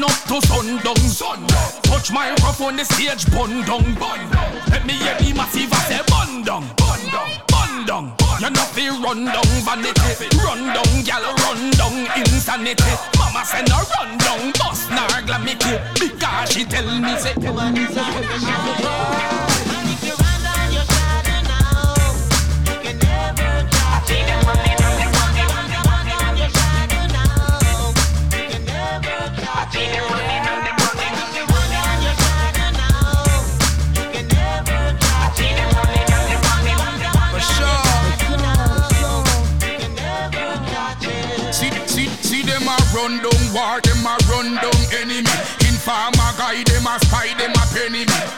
sun up to sundown. Sundown. Touch microphone, the stage bun down. Bun down. Let me hear the massive I say bun down. Bun down. Bun down. You know fi run down vanity. Run down, gal, run down insanity. Mama say no run down, bust nar glamity. Because she tell me say. For sure. See, see, see them a run down war, them a run down enemy. Guy, them a spy, them a.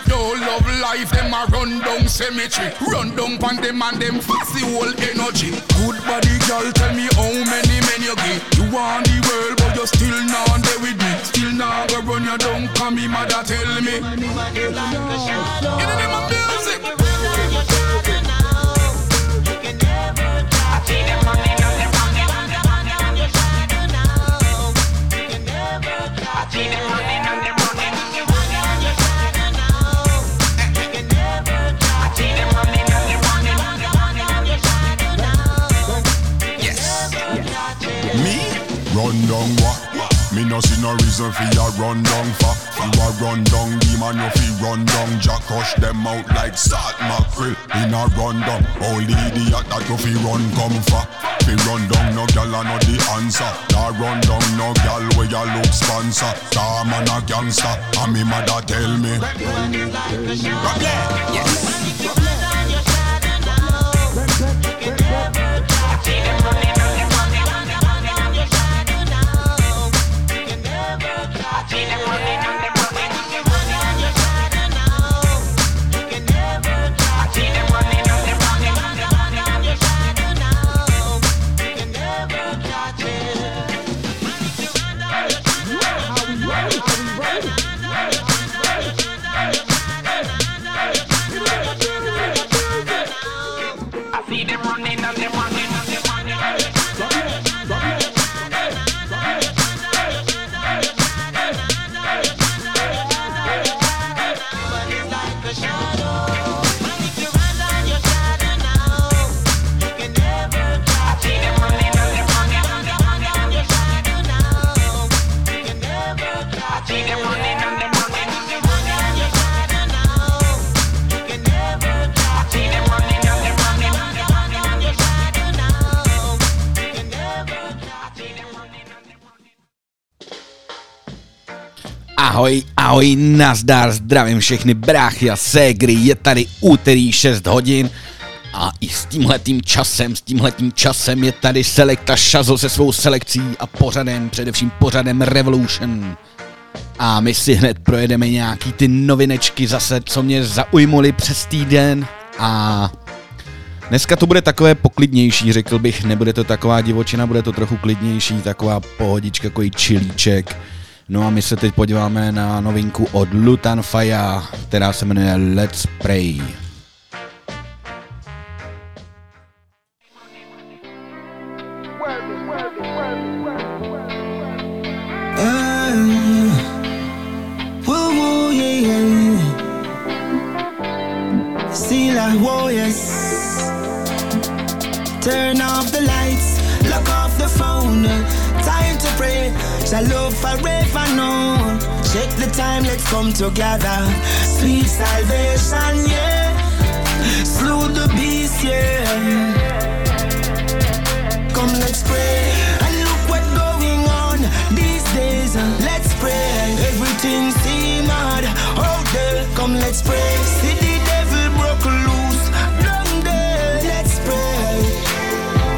Don't love life, them a run down cemetery. Run down pon them and them fast the whole energy. Good body girl, tell me how many you. You want the world, but you still not there with me. Still not go run you down, come me mother tell me. You know them a music. Run down what? Me no see no reason for ya run down for You a run down demon, you fi run down. Jack crush them out like salt mackerel In a run down. Only idiot that you fi run come for Fi run down no gal a no the answer. Nah run down no gal where ya look sponsor. Star man a gangster And me mother tell me I Ahoj, ahoj, nazdar, zdravím všechny bráchy a ségry, je tady úterý 6 hodin a i s tímhletým časem, s tímhletým časem je tady selekta Shazo se svou selekcí a pořadem, především pořadem Revolution. A my si hned projedeme nějaký ty novinečky zase, co mě zaujmuly přes týden a Dneska to bude takové poklidnější, řekl bych, nebude to taková divočina, bude to trochu klidnější, taková pohodička, takový čilíček. No a my se teď podíváme na novinku od Lutan Faya, která se jmenuje Let's Pray. Love forever, no. Check the time, let's come together. Sweet salvation, yeah. Slew the beast, yeah. Come, let's pray. And look what's going on these days. Let's pray. Everything seems hard. Oh, there. Come, let's pray. See the devil broke loose. Down there. Let's pray.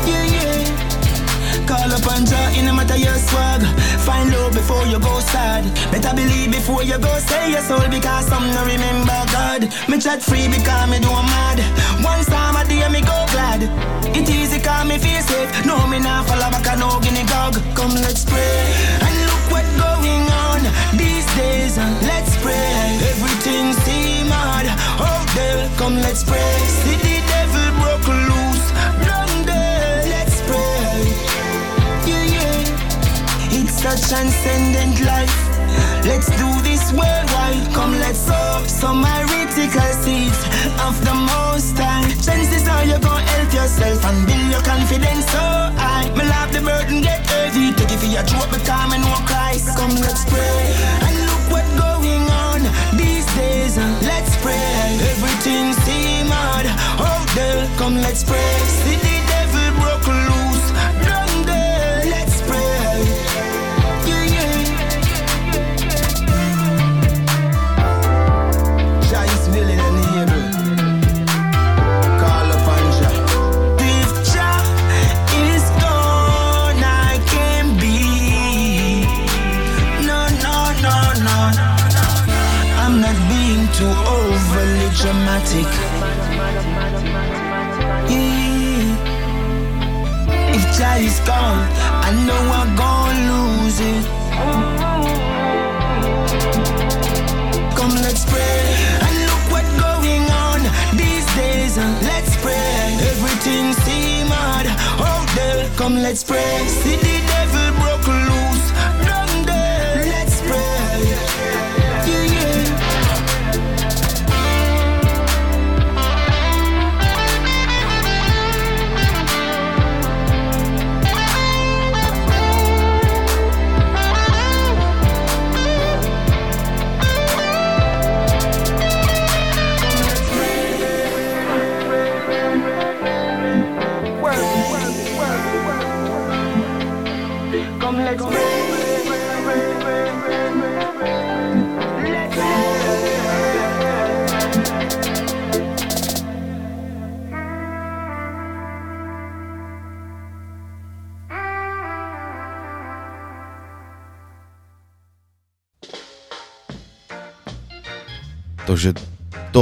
Yeah, yeah. Call up and draw in no matter your swag. Find love before you go sad. Better believe before you go say your soul because some no remember God. Me chat free because me do mad. One time a day me go glad. It easy cause me feel safe. No me not follow back a no guinea gog. Come let's pray and look what going on these days. Uh, let's pray. Everything seem hard. Oh there, come let's pray. See the devil broke loose. A transcendent life. Let's do this worldwide. Come, let's sow some heretical seeds of the most time. Chances are you're gonna help yourself and build your confidence so high. Me love the burden get heavy. Take it for your throat, but time and no Christ. Come, let's pray and look what going on these days. Let's pray. Everything seem hard. Oh, there, come, let's pray. See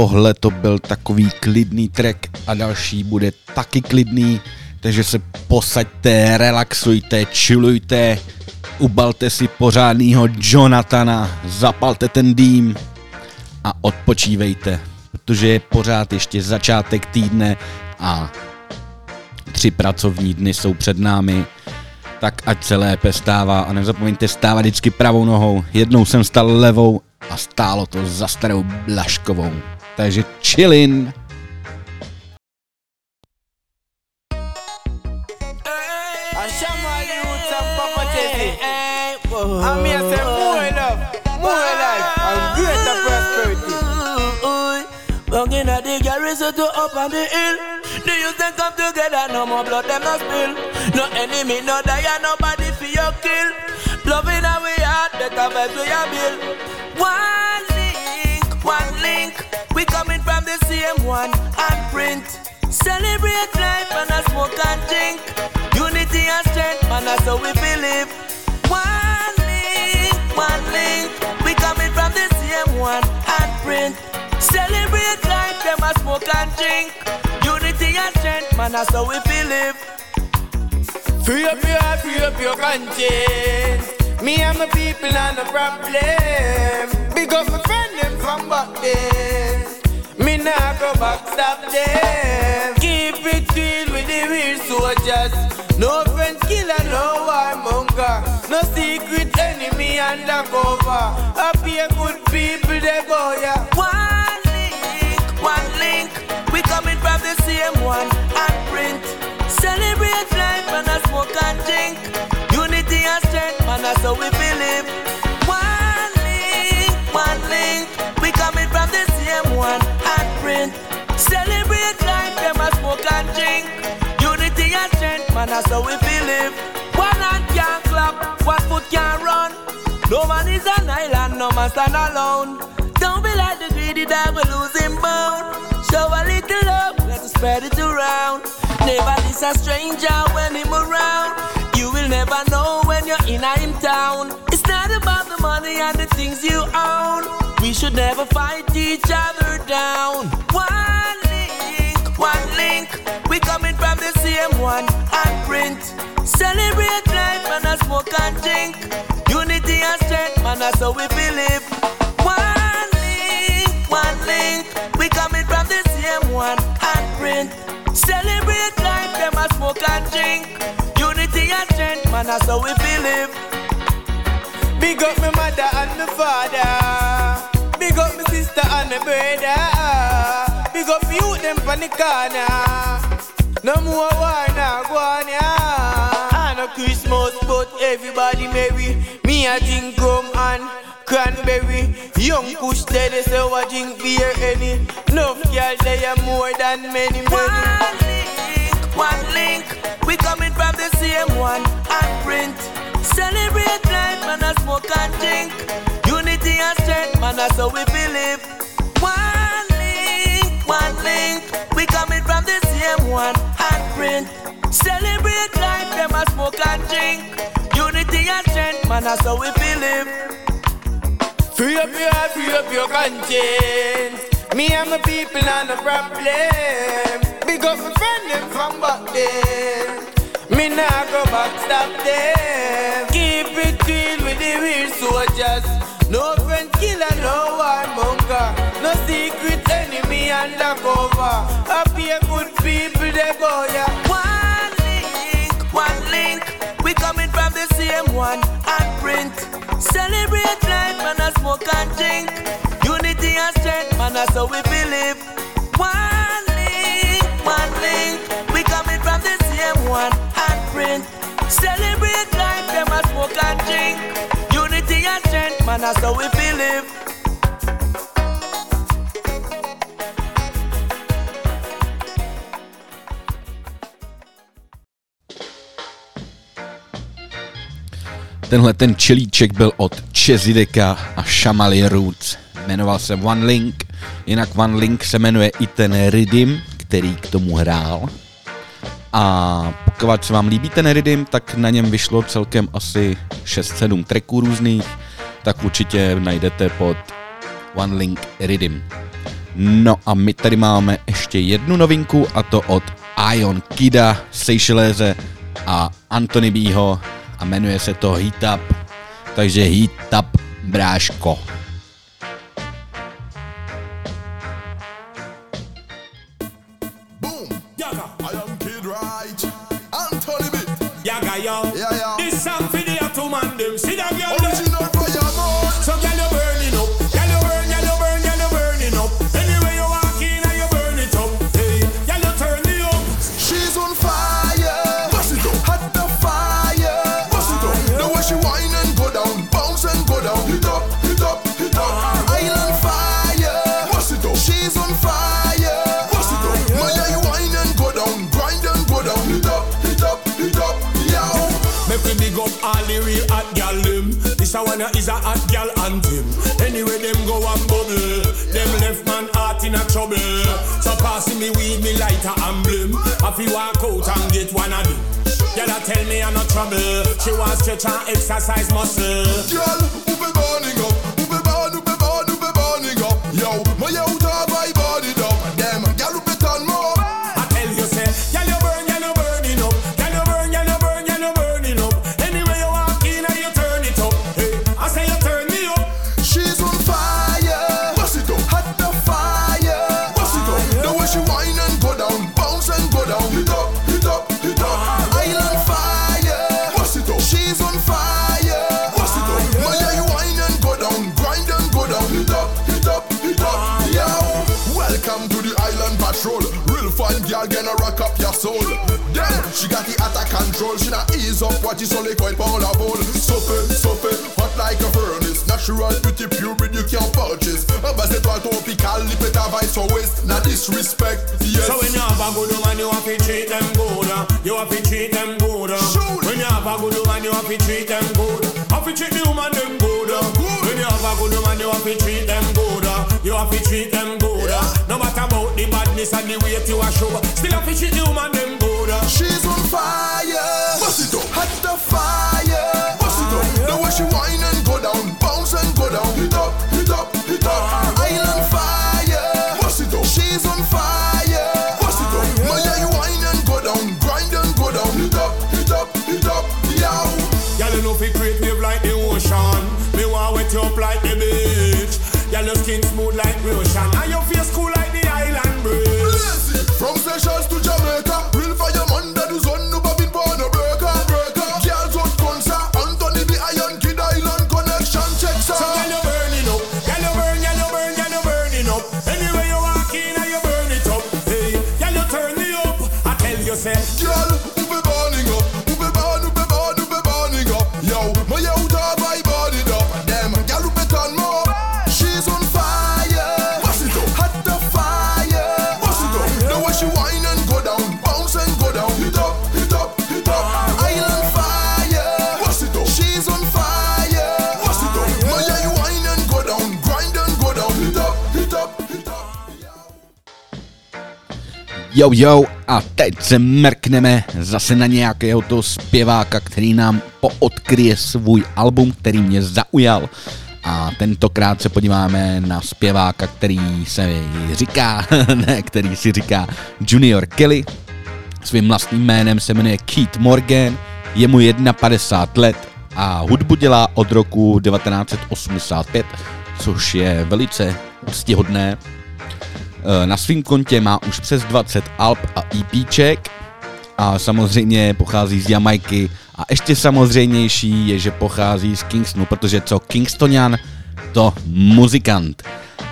tohle to byl takový klidný track a další bude taky klidný, takže se posaďte, relaxujte, chillujte, ubalte si pořádnýho Jonathana, zapalte ten dým a odpočívejte, protože je pořád ještě začátek týdne a tři pracovní dny jsou před námi, tak ať se lépe stává a nezapomeňte stávat vždycky pravou nohou. Jednou jsem stal levou a stálo to za starou Blaškovou. Takže chillin. I shall my youth and Papa Teddy. I'm here say more love, more life, and greater prosperity. Walking at the garrison to up on the hill. The youth them come together, no more blood them no spill. No enemy, no die, nobody for your kill. Loving how we heart, better vibes we a build. One from the one and print. Celebrate life and a smoke and drink. Unity and strength, man, that's how we believe. One link, one link. We coming from the same one and print. Celebrate life, them a smoke and drink. Unity and strength, man, that's how we believe. Free up your heart, free up your conscience. Me and my people are no problem. Up my friend them from back then. Me nah go back, stop them. Keep it real with the real soldiers. No friend killer, no warmonger. No secret enemy undercover. Happy good people they go yeah. One link, one link. We coming from the same one and print. Celebrate life and a smoke and drink. Unity and strength, man, that's how we believe. And that's how we believe. One hand can't clap, one foot can't run. No man is an island, no man stand alone. Don't be like the greedy we losing bone. Show a little love, let's spread it around. Never diss a stranger when him around. You will never know when you're in a him town. It's not about the money and the things you own. We should never fight each other down. One the same one and print. Celebrate life and I smoke and drink. Unity and strength, man, that's how we believe. One link, one link. We coming from the same one and print. Celebrate life, them a smoke and drink. Unity and strength, man, that's how we believe. Big up my mother and my father. Big up my sister and my brother. Big up you them from the corner. No more war now, go on yeah. Ah, I know Christmas, but everybody merry. Me I drink rum and cranberry. Young push steady, so I drink beer any. Enough girl, they are more than many, many. One link, one link. We coming from the same one and print. Celebrate life, man, I smoke and drink. Unity and strength, man, that's how we believe. One link, one link. Same one and print. Celebrate life, them a smoke and drink. Unity and strength, man, that's how we believe. Free up your heart, free up your conscience. Me and my people not no problem. Big up my friend them from back then. Me nah go back, stop them. Keep it real with the real soldiers. No friend killer, no warmonger. No secret enemy undercover. Happy good Celebrate life, man, I smoke and drink. Unity and strength, man, that's how we believe. One link, one link. We coming from the same one and print. Celebrate life, them a smoke and drink. Unity and strength, man, that's how we believe. Tenhle ten čelíček byl od Chezideka a Shamali Roots. Jmenoval se One Link, jinak One Link se jmenuje i ten Rydim, který k tomu hrál. A pokud se vám líbí ten Rydim, tak na něm vyšlo celkem asi 6-7 tracků různých, tak určitě najdete pod One Link Rydim. No a my tady máme ještě jednu novinku a to od Ion Kida, Seychellese a Anthony Bího a jmenuje se to Heat Up. Takže Heat Up, bráško. Boom. I am Kid Right. Anthony B. Yaga yo. Yeah, yeah. Them. This a one is a hot gal anthem. Anyway them go and bubble. Them left man heart in a trouble. So passing me weed, me lighter emblem. I feel walk out and get one of them. Girl, I tell me I'm not trouble. She wants to try exercise muscle. Girl, who be burning up? Attack. She not ease up what is only quite pound a bowl. Soupe, soupe, hot like a furnace. Natural beauty, pure breed you can't purchase. A base étoile tropical, lip it a vice for waste. Not disrespect, yes. So when you have a good woman, you have to treat them good. uh. You have to treat them good. uh. Shoot. When you have a good woman, you have to treat them good. Have to treat the woman them good. uh. Good. When you have a good woman, you have to treat them good. uh. You have to treat them good. uh. No matter about the badness and the weight you are show, still have to treat the woman them good. uh. She's on fire. Your skin smooth like Jo, jo, a teď se mrkneme zase na nějakého toho zpěváka, který nám poodkryje svůj album, který mě zaujal. A tentokrát se podíváme na zpěváka, který se říká, ne, který si říká Junior Kelly. Svým vlastním jménem se jmenuje Keith Morgan, je mu 51 let a hudbu dělá od roku 1985, což je velice úctihodné. Eh, na svém kontě má už přes 20 alb a EPček a samozřejmě pochází z Jamajky a ještě samozřejmější je, že pochází z Kingstonu, protože co Kingstonian, to muzikant.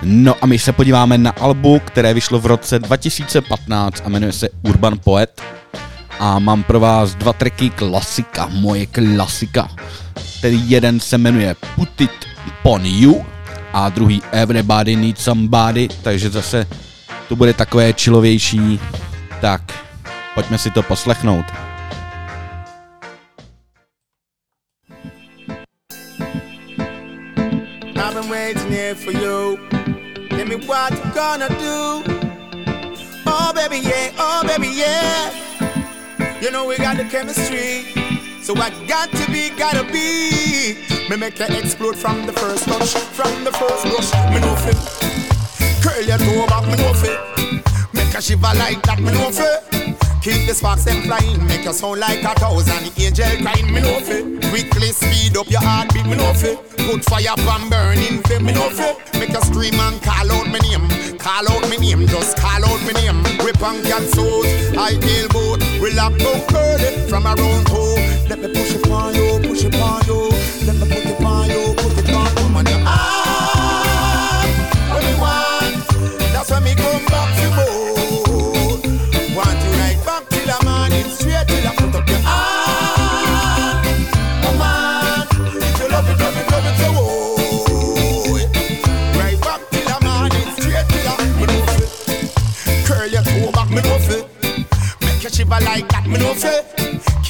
No a my se podíváme na albu, které vyšlo v roce 2015 a jmenuje se Urban Poet. A mám pro vás dva tracky klasika, moje klasika. Který jeden se jmenuje Put It Pon You a druhý Everybody Needs Somebody, takže zase to bude takové čilovější. Tak, pojďme si to poslechnout. For you. Tell me what you gonna do. Oh baby, yeah, oh baby, yeah. You know we got the chemistry. So I got to be, gotta be. Me make you explode from the first touch, from the first rush. Me know fit. Curl your toe back, me know fit. Make a shiver like that, me know fit. Keep the sparks them flying, make you sound like a thousand angel crying, me know fit. Quickly speed up your heartbeat, me know fit. Put fire from burning flame, me know fit. Make you scream and call out my name, call out my name, just call out my name. Whip and cat I tail boat, we lock down curly from around toe. Let me push it on you, push it on you. Let me put it on you, put it on, come on your arm. What me want? That's when me come back to more. Want you right back till the morning, straight till I put up your arm. On, if you love it, love it, love it, so oh. Right back till the morning, straight till I me know fit. Curl your toe back, me know fit. Make you shiver like that, me know fit.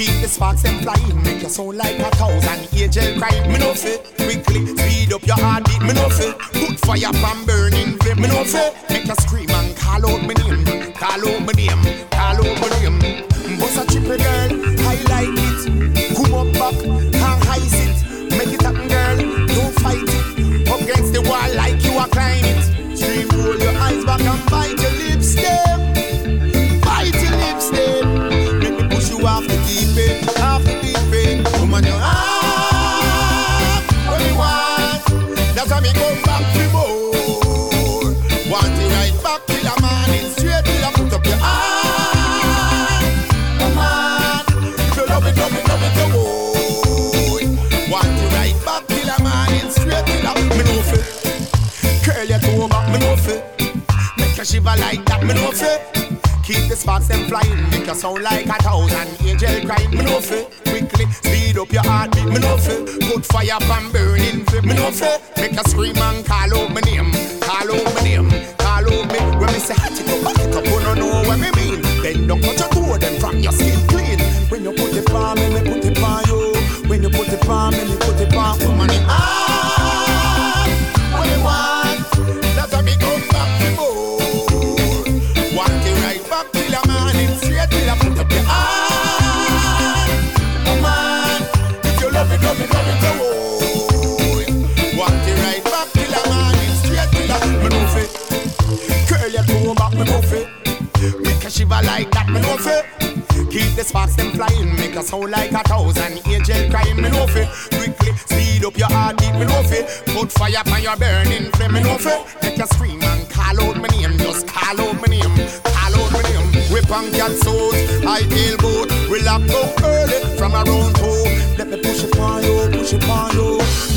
Keep the sparks them flying, make you soul like a thousand angel crying. Me know fit. Quickly speed up your heartbeat, me know fit. Put fire from burning flame, me know fit. Make you scream and call out my name, call out my name, call out my name. Know fit. Keep the sparks them flying, make you sound like a thousand angel crying, me know fit. Quickly speed up your heartbeat, me know fit. Put fire from burning me know fit. Make you scream and call out my name, call out my name, call out me. When me say hot it up, back it up, you don't know what me mean. Then don't cut your toe, them from your skin clean. When you put it on me, me put it on you. When you put it on me, me put it on woman. Ah, back till the morning, straight till I put up your if you love it, love it, love it, oh, oh. go on. Want it right back till the morning, straight till I me know fit. Curl your toe back, know fit. Make a shiver like that, know fit. Keep the sparks them flying, make a sound like a thousand angel crying, me know. Quickly speed up your heartbeat, me know. Put fire on your burning flame, me know fit. Make you scream and call out my name, just call out my name, Whip and suit, I tail boat, we lock go early from around toe. Let me push it on you, push it on you.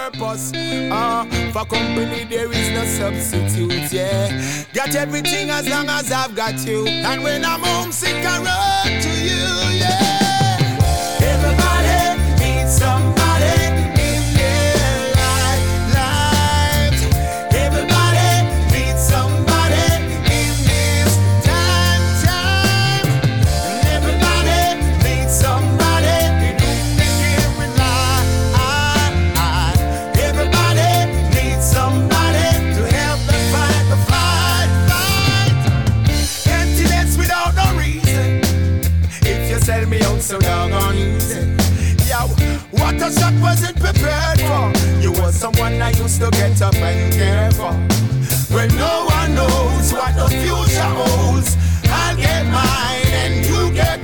Purpose. Uh, for company there is no substitute, yeah. Got everything as long as I've got you. And when I'm homesick, I run to you, what a shot wasn't prepared for. You were someone I used to get up and care for. When no one knows what the future holds, I'll get mine and you get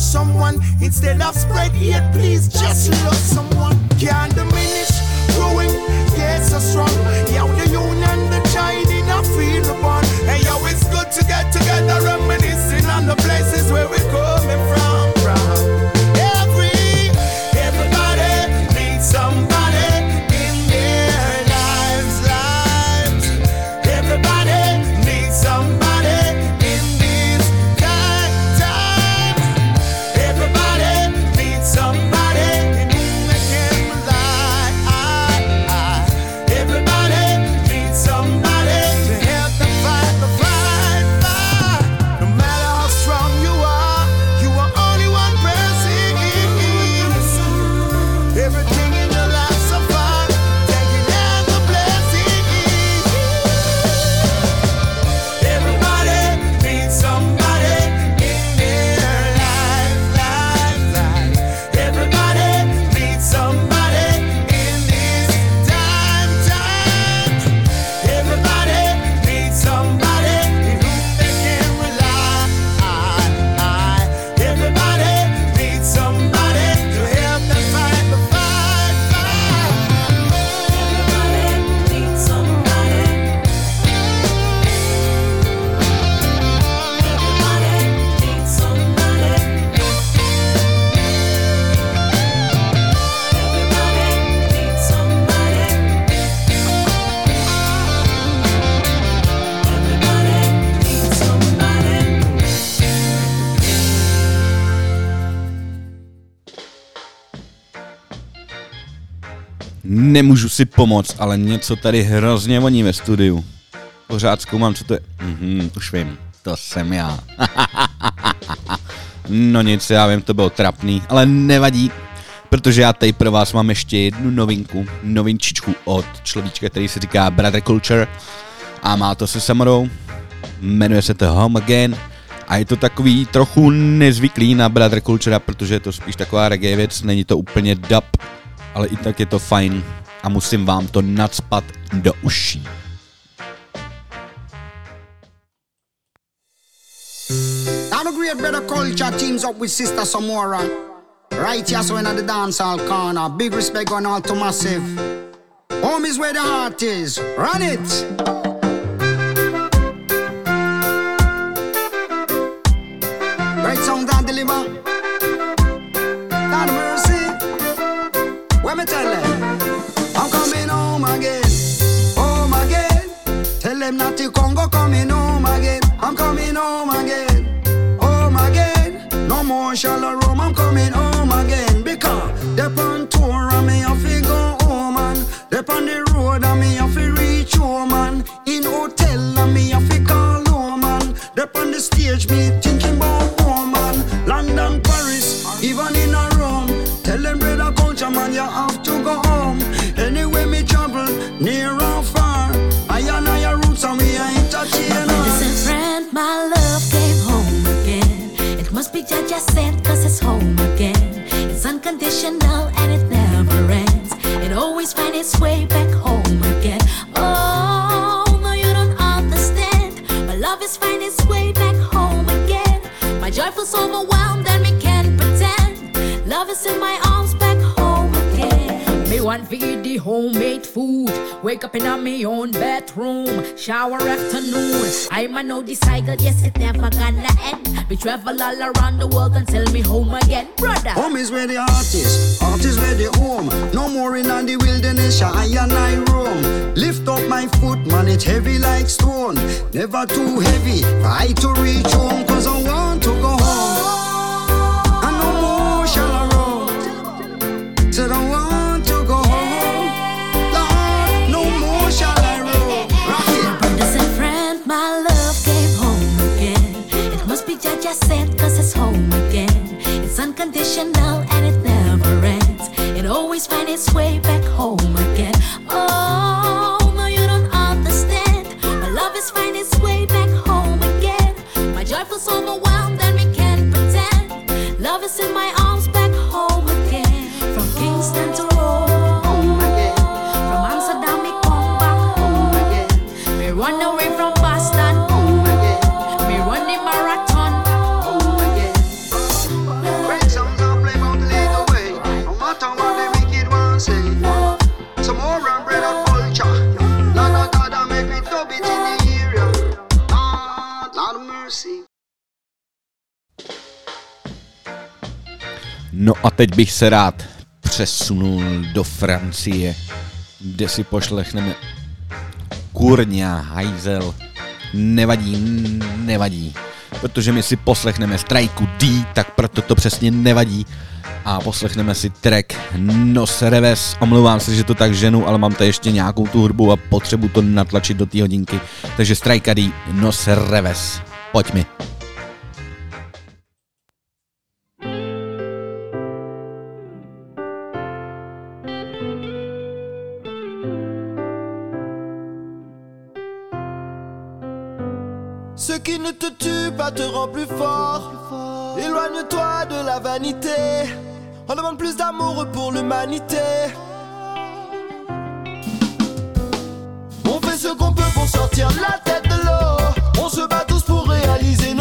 someone instead of spread hate. Please, just love someone. Can't Nemůžu si pomoct, ale něco tady hrozně voní ve studiu. Pořád zkoumám, co to je. Mhm, už vím, to jsem já. no nic, já vím, to bylo trapný, ale nevadí, protože já tady pro vás mám ještě jednu novinku, novinčičku od človíčka, který se říká Brother Culture a má to se Samorou, jmenuje se to Home Again a je to takový trochu nezvyklý na Brother Culture, protože je to spíš taková reggae věc, není to úplně dub, ale i tak je to fajn a musím vám to nadspat do uší. Now the great brother culture teams up with sister Samora. Right here, so in the dancehall corner. Big respect going all to massive. Home is where the heart is. Run it. Right sound and deliver. God mercy. What me tell them? Them not to Congo coming home again. I'm coming home again. Home again. No more shallow room. I'm coming home again. Because they on tour and me have to go home and they on the road and me have to reach home and in hotel and me have to call home and they on the stage me sway back. One feed the homemade food. Wake up in a me own bedroom. Shower afternoon. I'm a no cycle, yes, it never gonna end. We travel all around the world until me home again, brother. Home is where the heart is, heart is where the home. No more in the wilderness, I and I roam. Lift up my foot, man, it's heavy like stone. Never too heavy, try to reach home, cause I want to go unconditional and it never ends. It always finds its way back home again. a teď bych se rád přesunul do Francie, kde si pošlechneme kurňa hajzel. Nevadí, nevadí. Protože my si poslechneme strajku D, tak proto to přesně nevadí. A poslechneme si track Nos Reves. Omlouvám se, že to tak ženu, ale mám tady ještě nějakou tu hudbu a potřebu to natlačit do té hodinky. Takže strajka D, Nos Reves. Pojď mi. te rend plus fort. Éloigne-toi de la vanité. On demande plus d'amour pour l'humanité. On fait ce qu'on peut pour sortir la tête de l'eau. On se bat tous pour réaliser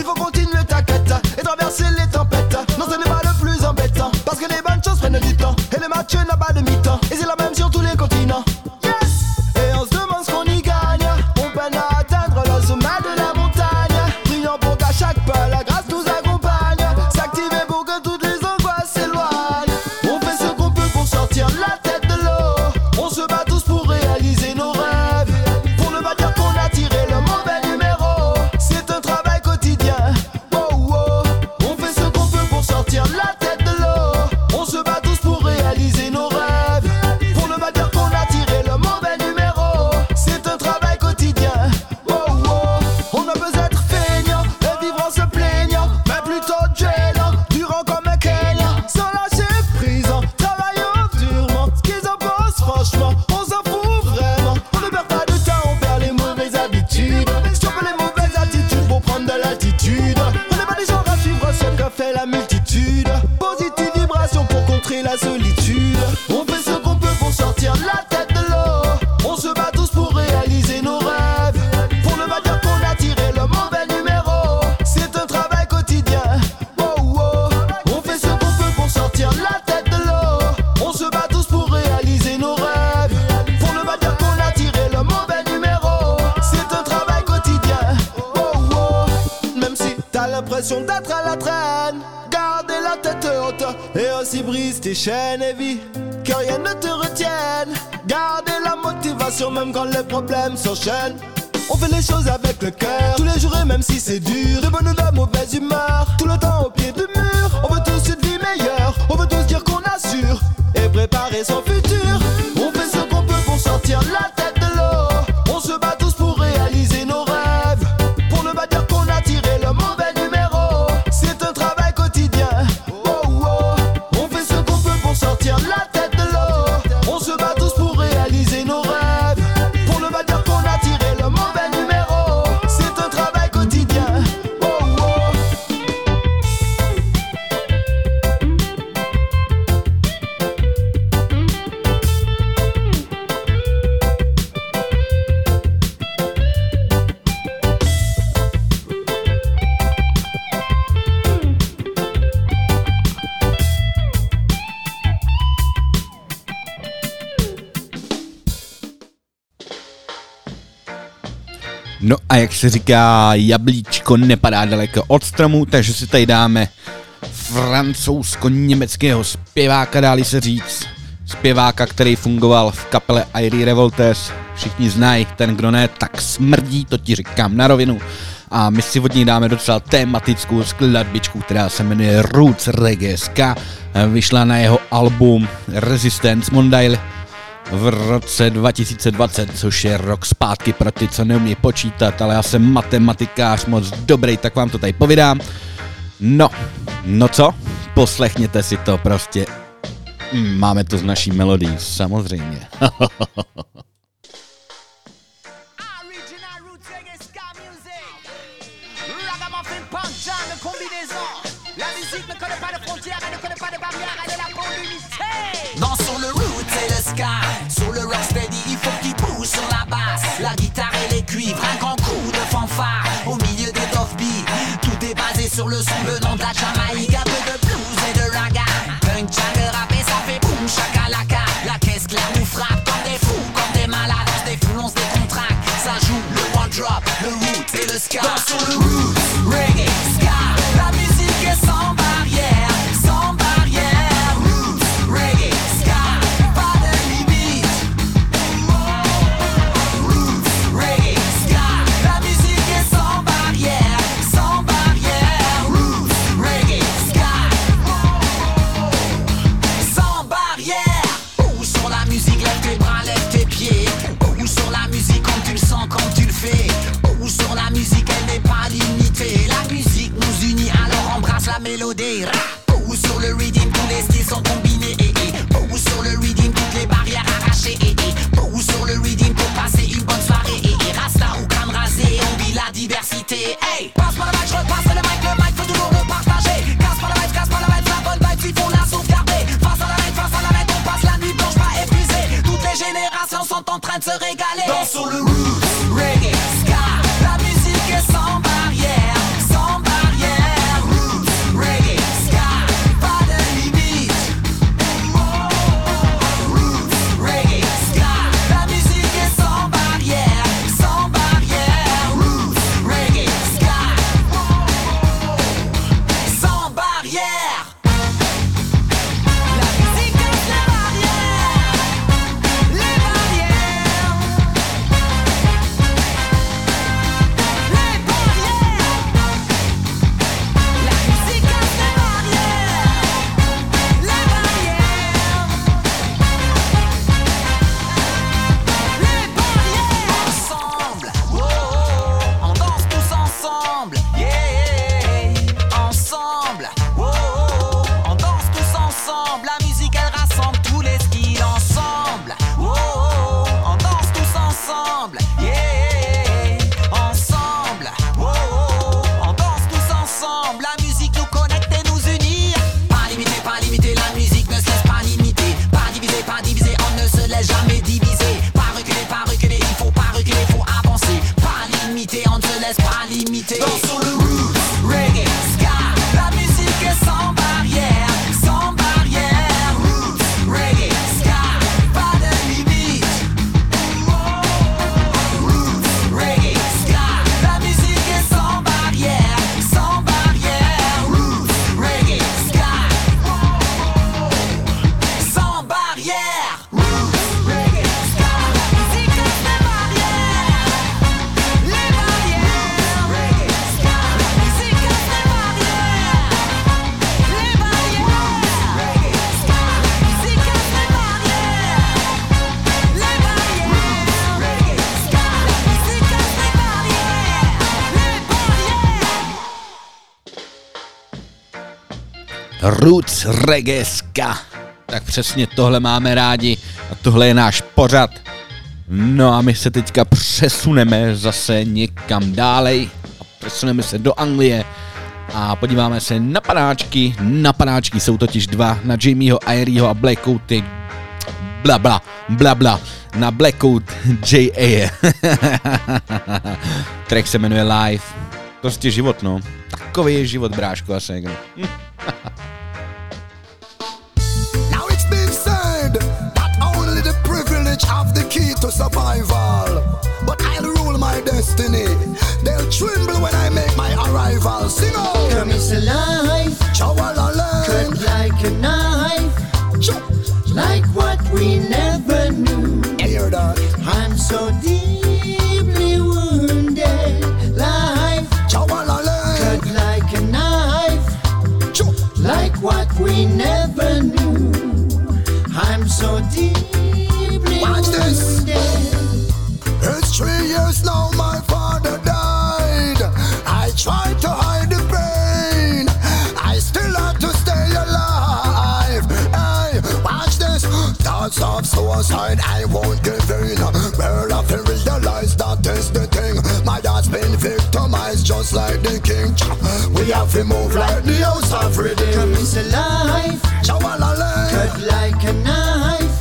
Il faut continuer le tacata et traverser les tempêtes. Non, ce n'est pas le plus embêtant. Parce que les bonnes choses prennent du temps. Et le match n'a pas de mi-temps. Et c'est la même sur tous les continents. motion A jak se říká, jablíčko nepadá daleko od stromu, takže si tady dáme francouzsko-německého zpěváka, dáli se říct. Zpěváka, který fungoval v kapele Airy Revolters. Všichni znají, ten kdo ne, tak smrdí, to ti říkám na rovinu. A my si od ní dáme docela tematickou skladbičku, která se jmenuje Roots Reggae Vyšla na jeho album Resistance Mondale v roce 2020, což je rok zpátky pro ty, co neumí počítat, ale já jsem matematikář moc dobrý, tak vám to tady povídám. No, no co? Poslechněte si to prostě. Máme to s naší melodí, samozřejmě. Sur le rock steady, il faut qu'il pousse sur la basse. La guitare et les cuivres, un grand coup de fanfare. Au milieu des offbeats, tout est basé sur le son venant de la Jamaïque. Un peu de blues et de raga. Punk, jagger, rap et ça fait boum, chakalaka. La caisse claire nous frappe comme des fous, comme des malades. On se défoule, on se ça joue le one drop Le root et le ska. Sur le root. Roots Regeska. Tak přesně tohle máme rádi a tohle je náš pořad. No a my se teďka přesuneme zase někam dálej a přesuneme se do Anglie a podíváme se na panáčky. Na panáčky jsou totiž dva, na Jamieho, Airieho a Blackouty. Bla bla, bla bla, na Blackout J.A. Track se jmenuje Live. Prostě život, no. Takový je život, bráško a segno. survival. But I'll rule my destiny. They'll tremble when I make my arrival. Sing out. Come is alive. Chawalala. Cut like a knife. Suicide, I won't give in. Well, I feel realize that is the thing. My dad's been victimized just like the king. We have to move like the house of redeem. Come is alive. Cut like a knife.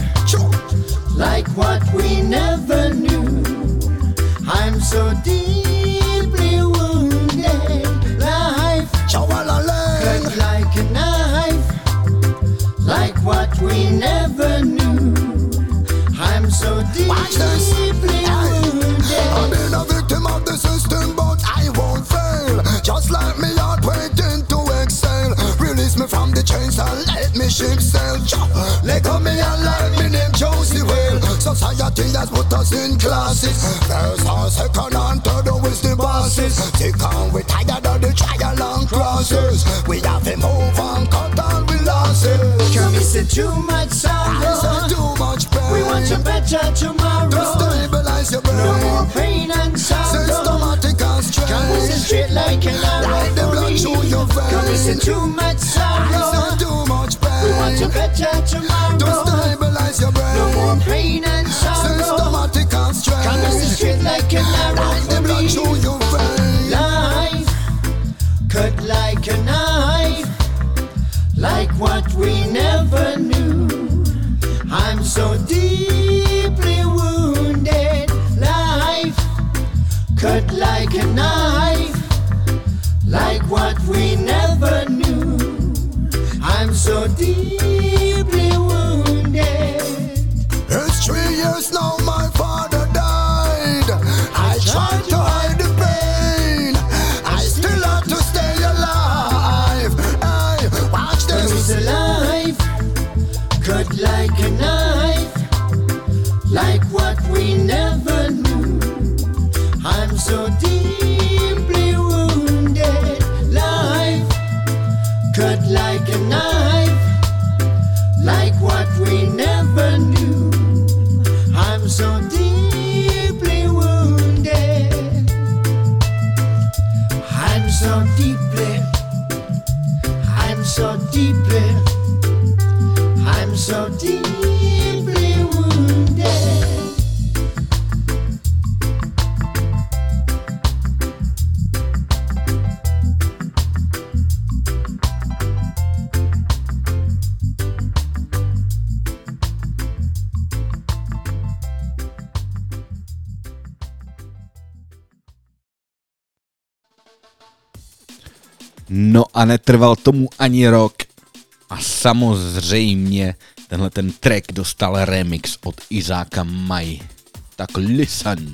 Like what we never knew. I'm so deeply so Watch this. I've been a victim of the system, but I won't fail. Just like me heart waiting to exhale. Release me from the chains and let me ship sail. Let go me and let me name Josie. Society has put us in classes. First or second and third is the bosses. Take on we tired of the trial and crosses. We have to move on, cut down we losses. Come is it too much sorrow? too much pain. We want a better tomorrow. to stabilize your brain. No more pain and sorrow. Systematic and strange. Come is it straight like an arrow Like the blood through your veins. Come is it too much sorrow? We want a better to tomorrow. stabilize your brain. No more pain and sorrow. Systematic strange. Come straight like an arrow the blood through your veins. Life cut like a knife, like what we never knew. I'm so deeply wounded. Life cut like a knife, like what we never so deeply wounded. It's three years now my father died. I tried to hide the pain. I still have to stay alive. Hey, watch Is this. alive, cut like a knife, like what we never a netrval tomu ani rok. A samozřejmě tenhle ten track dostal remix od Izáka Maj. Tak listen.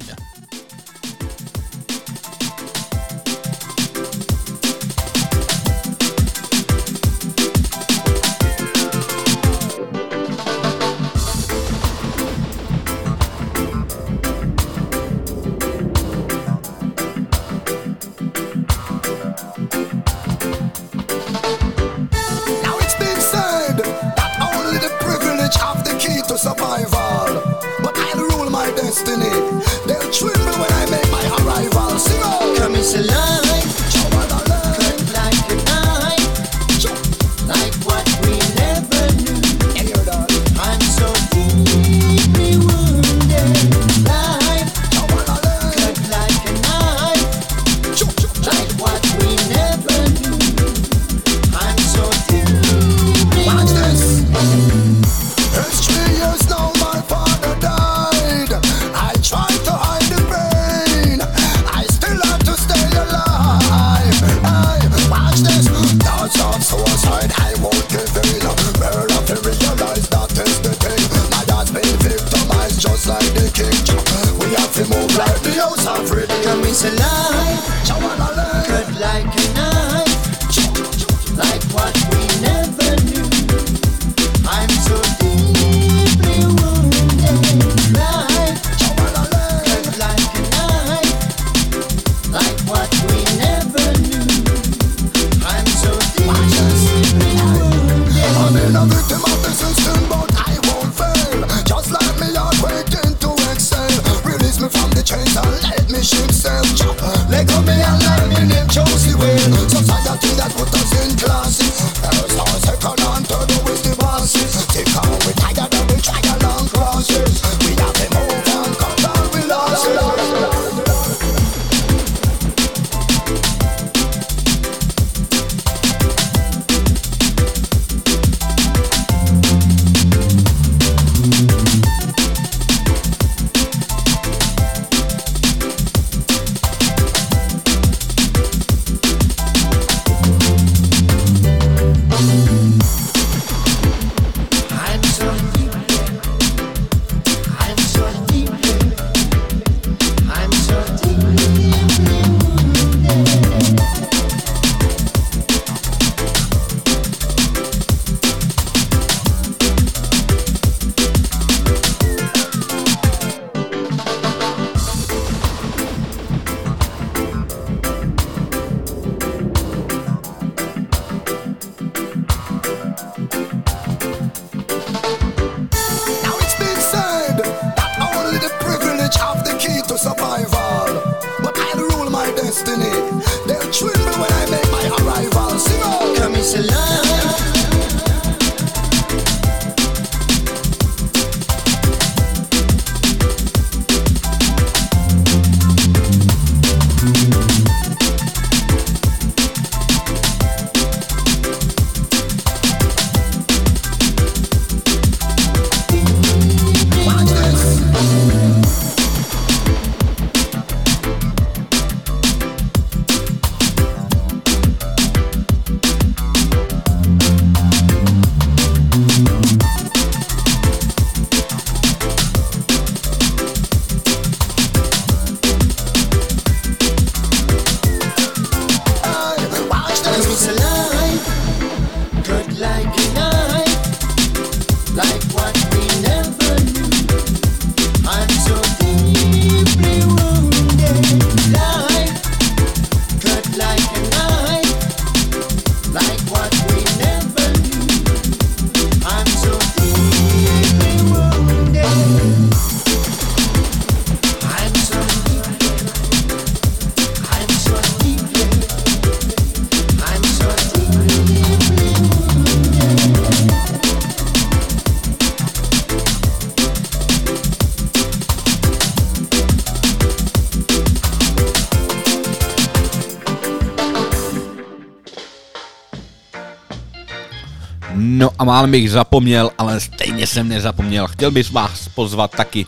Málem bych zapomněl, ale stejně jsem nezapomněl. Chtěl bych vás pozvat taky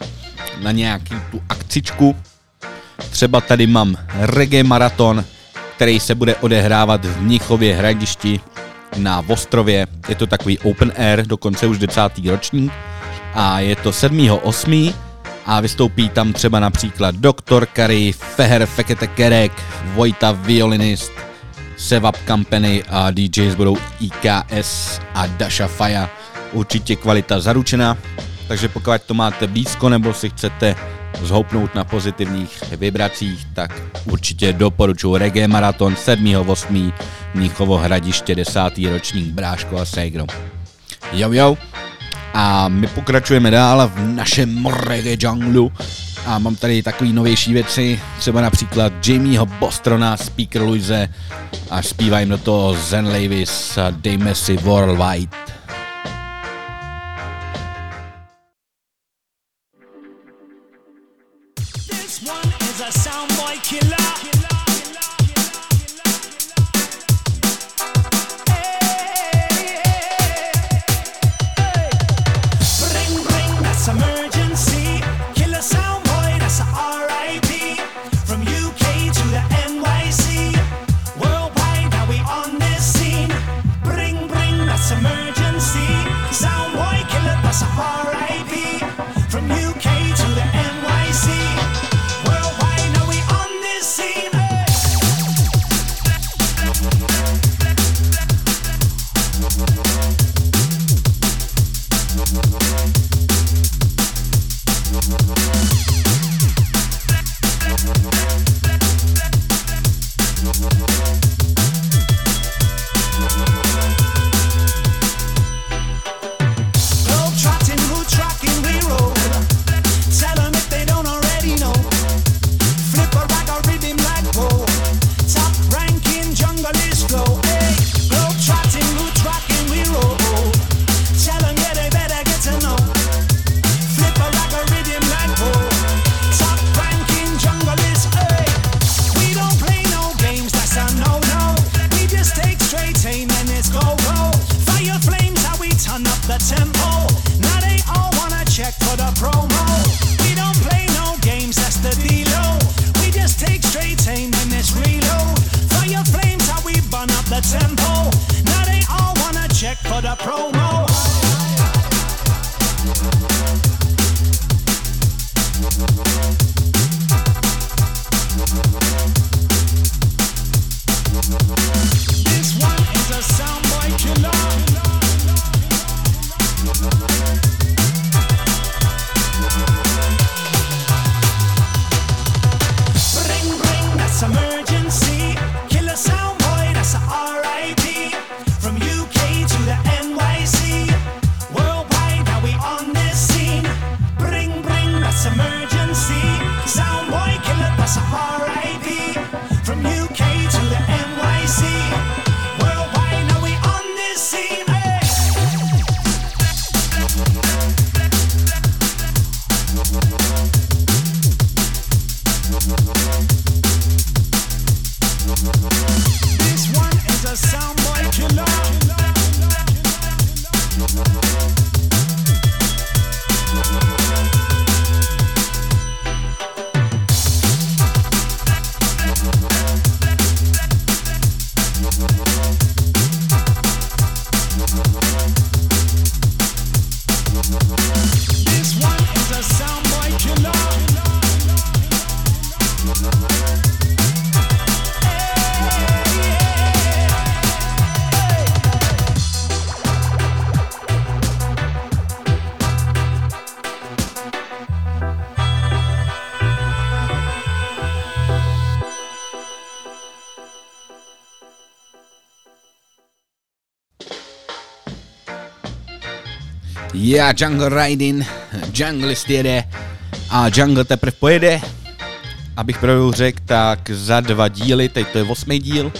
na nějaký tu akcičku. Třeba tady mám reggae maraton, který se bude odehrávat v Mnichově hradišti na Vostrově. Je to takový open air, dokonce už 10. ročník. A je to 7.8. A vystoupí tam třeba například Doktor Kary, Feher Fekete Kerek, Vojta Violinist, Sevap Company a DJs budou IKS a Dasha Faya. Určitě kvalita zaručená, takže pokud to máte blízko nebo si chcete zhoupnout na pozitivních vibracích, tak určitě doporučuji Reggae Maraton 7.8. Mnichovo hradiště 10. ročník Bráško a Segro. Jo jo. A my pokračujeme dál v našem reggae junglu a mám tady takový novější věci, třeba například Jamieho Bostrona, Speaker Luise a zpívá jim do toho Zen Levis a si Worldwide. Já Jungle Riding, Junglist jede a Jungle teprve pojede. Abych pravdu řekl, tak za dva díly, teď to je osmý díl,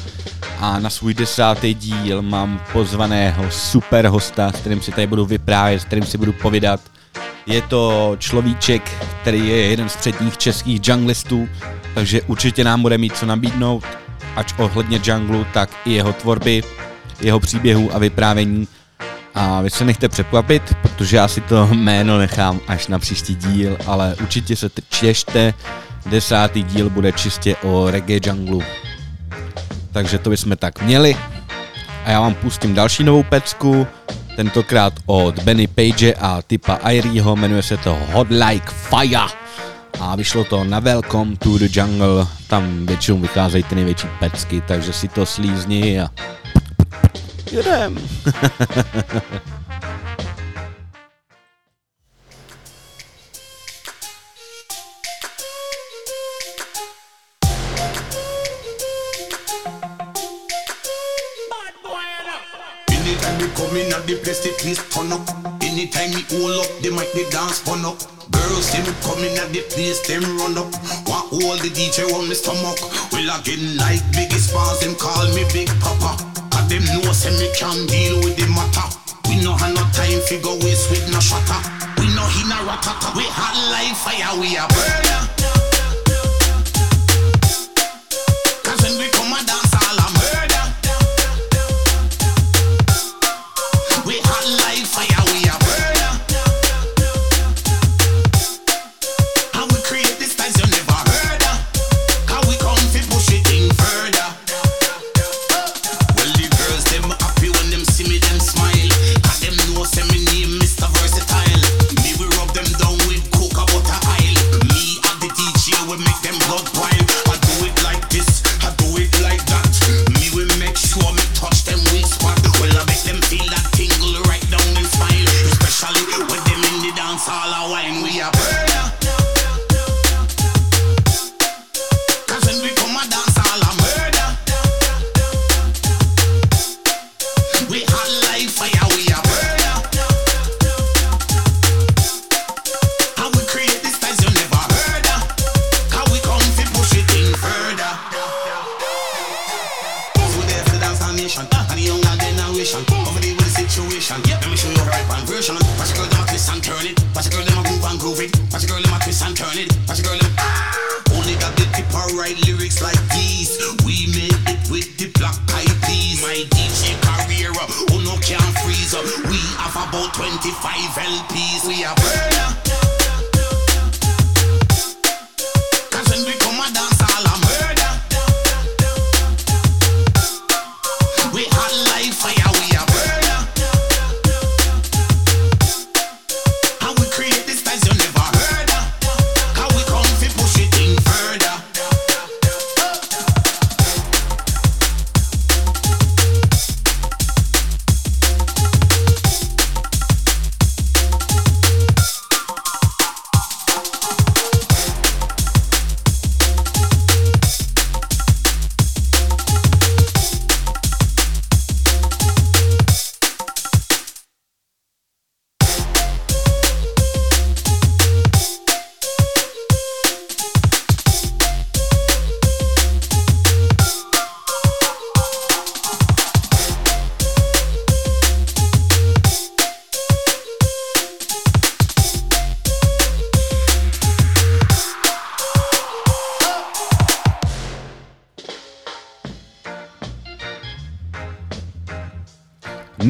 a na svůj desátý díl mám pozvaného super hosta, s kterým si tady budu vyprávět, s kterým si budu povídat. Je to človíček, který je jeden z předních českých junglistů, takže určitě nám bude mít co nabídnout, ač ohledně junglu, tak i jeho tvorby, jeho příběhů a vyprávění. A vy se nechte překvapit, protože já si to jméno nechám až na příští díl, ale určitě se těšte, desátý díl bude čistě o reggae junglu. Takže to bychom tak měli. A já vám pustím další novou pecku, tentokrát od Benny Page a typa Irieho, jmenuje se to Hot Like Fire. A vyšlo to na Welcome to the Jungle, tam většinou vycházejí ty největší pecky, takže si to slízni a come in at the place, the place turn up. Anytime hold up, dance up. Girls see me coming at the place, them run up. Want all the DJ on me stomach. Well again like biggest bars, them call me Big Papa. Cause them know say me can deal with the matter. We no have no time fi go waste with no shatter. We no in a ratata. We hot like fire, we a burner.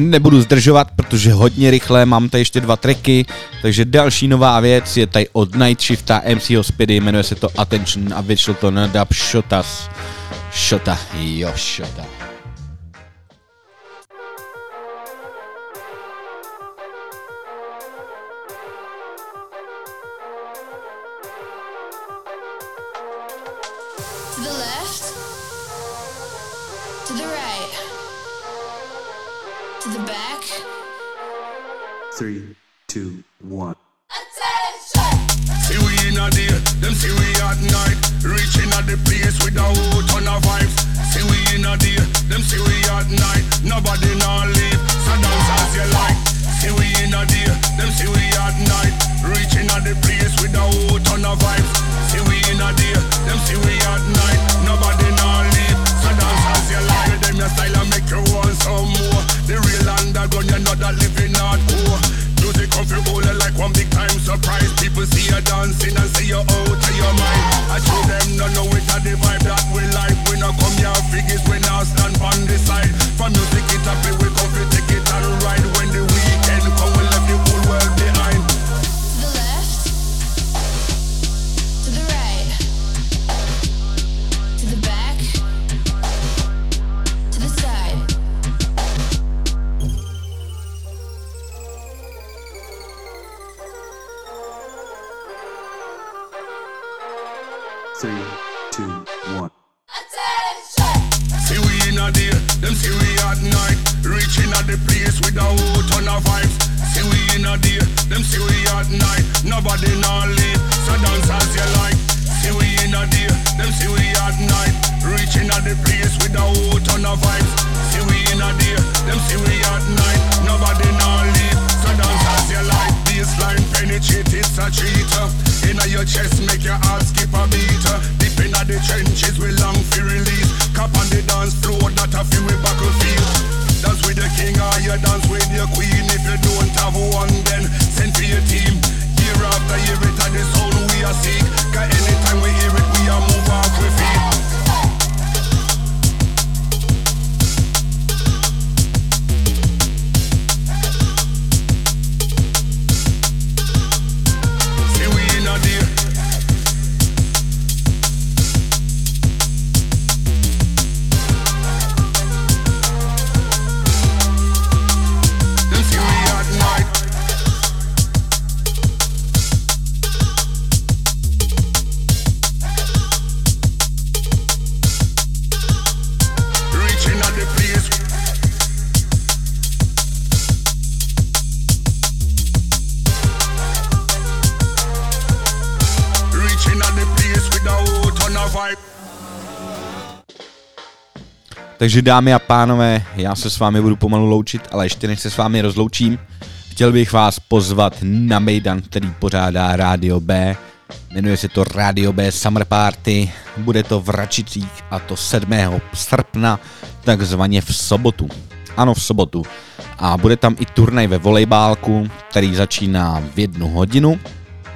Nebudu zdržovat, protože hodně rychle mám tady ještě dva tracky, takže další nová věc je tady od Night Shifta MC Hospedy, jmenuje se to Attention a vyšlo to na dub Shotas. Shota, jo, Shota. Three, two, one. See we in a day, them see we at night. Reaching at the place with a whole ton of vibes. See we in a day, them see we at night. Nobody not leave, so dance as you like. See we in a day, them see we at night. Reaching at the place with a whole ton of vibes. See we in a day, them see we at night. Nobody not leave, so you like. Them your style and make you want some more. The real underground, you're not a living hardcore. Music come from all like one big time surprise. People see you dancing and see you out of your mind. I show them no know it the vibe that we like. We not come here figures, we not stand on the side. For music it up, we come to take it and ride. Takže dámy a pánové, já se s vámi budu pomalu loučit, ale ještě než se s vámi rozloučím, chtěl bych vás pozvat na Mejdan, který pořádá Rádio B. Jmenuje se to Radio B Summer Party, bude to v Račicích a to 7. srpna, takzvaně v sobotu. Ano, v sobotu. A bude tam i turnaj ve volejbálku, který začíná v jednu hodinu.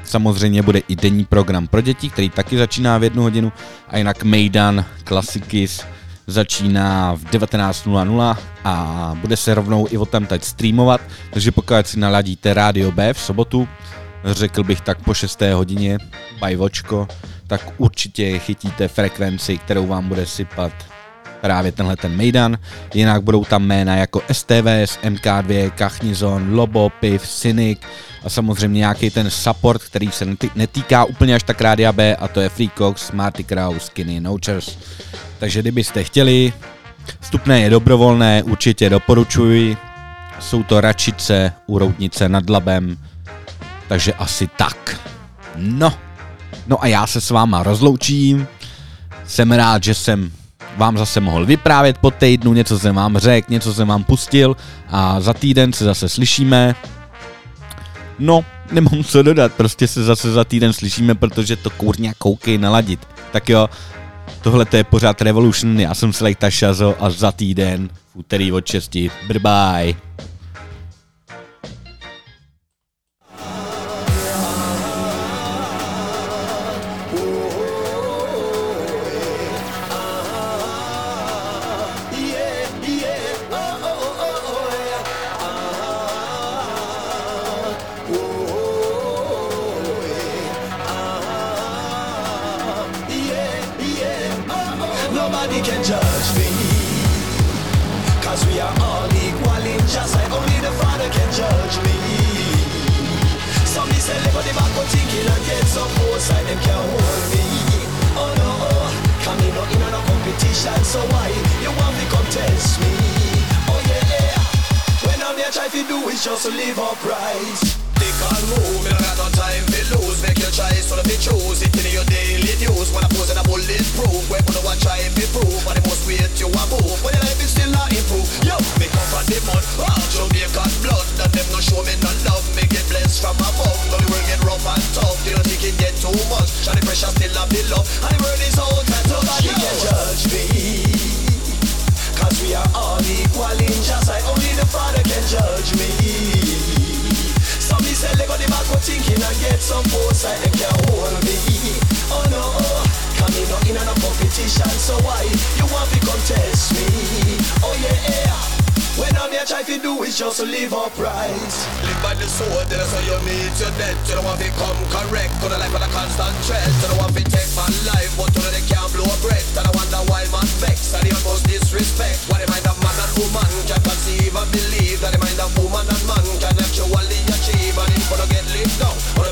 Samozřejmě bude i denní program pro děti, který taky začíná v jednu hodinu. A jinak Mejdan Classicis začíná v 19.00 a bude se rovnou i o tam teď streamovat, takže pokud si naladíte Rádio B v sobotu, řekl bych tak po 6. hodině, bajvočko, tak určitě chytíte frekvenci, kterou vám bude sypat právě tenhle ten Mejdan. Jinak budou tam jména jako STVS, MK2, Kachnizon, Lobo, Piv, Cynic a samozřejmě nějaký ten support, který se netýká úplně až tak Rádia B a to je Free Cox, Smarty Crow, Skinny, Nochers. Takže kdybyste chtěli, vstupné je dobrovolné, určitě doporučuji. Jsou to Račice u nad Labem, takže asi tak. No, no a já se s váma rozloučím. Jsem rád, že jsem vám zase mohl vyprávět po týdnu, něco jsem vám řekl, něco jsem vám pustil a za týden se zase slyšíme. No, nemám co dodat, prostě se zase za týden slyšíme, protože to kurňa koukej naladit. Tak jo, tohle je pořád Revolution, já jsem Selekta Shazo a za týden v úterý od 6. Bye. Just to live upright. They can't move, me don't got no time to lose. Make your choice, so if you choose? It in your daily news When I pose in a bulletproof Weapon no one try to prove. But the most weight you want move. When your life is still not improved. Yo, me come from the mud All Jamaican blood. And them no show me no love. Me get blessed from above. Though the world get rough and tough. You don't think it get too much. And the pressure still have the love And the world is Father can judge me. Some me say let go the back of thinking and get some foresight They can't hold me. Oh no. Come in not in a competition So why you want to contest me? Oh yeah when I'm here try to do is just live upright. Live by the sword, that's how you meet your death. You don't want to become correct Put a life on a constant threat. You don't want to take my life But you know they can't blow a breath. And I wonder why man vex And the utmost disrespect. Why the mind of man and woman Can conceive and believe. That the mind of woman and man Can actually achieve. And if you don't get lift down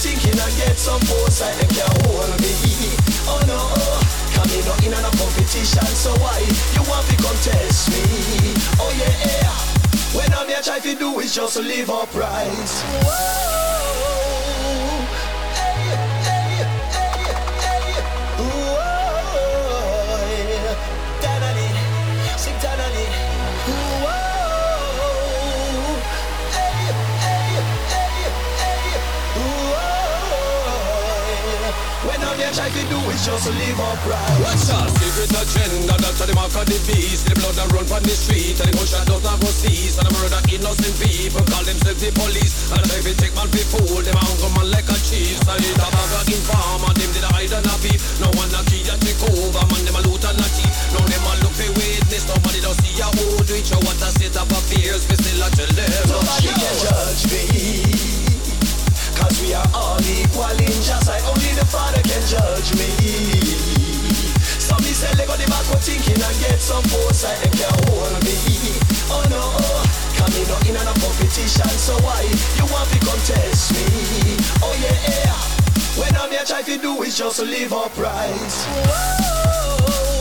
thinking and get some foresight they can't hold me. Oh no, come in not in a competition, so why you want to contest me? Oh yeah, yeah when I'm here try to do is just live upright. Whoa, do is just live upright. What's our secret agenda? That's the mark of the beast. The blood that run from the street and the gunshot does not go cease. And the murder innocent people call themselves the police. And the baby take man for fool, them hunger man like a chief. So it a bag of informer, them did a hide and a beef. No one a key a take over, man them a loot and a thief. Now them a look for witness, nobody don't see a do it. Show what a state of affairs, we still a tell the judge me. Some me say let go the back of thinking and get some foresight they can't hold me. Oh no, come in not in a competition, so why you want to contest me? Oh yeah, when I'm here try to do is just live upright. Whoa.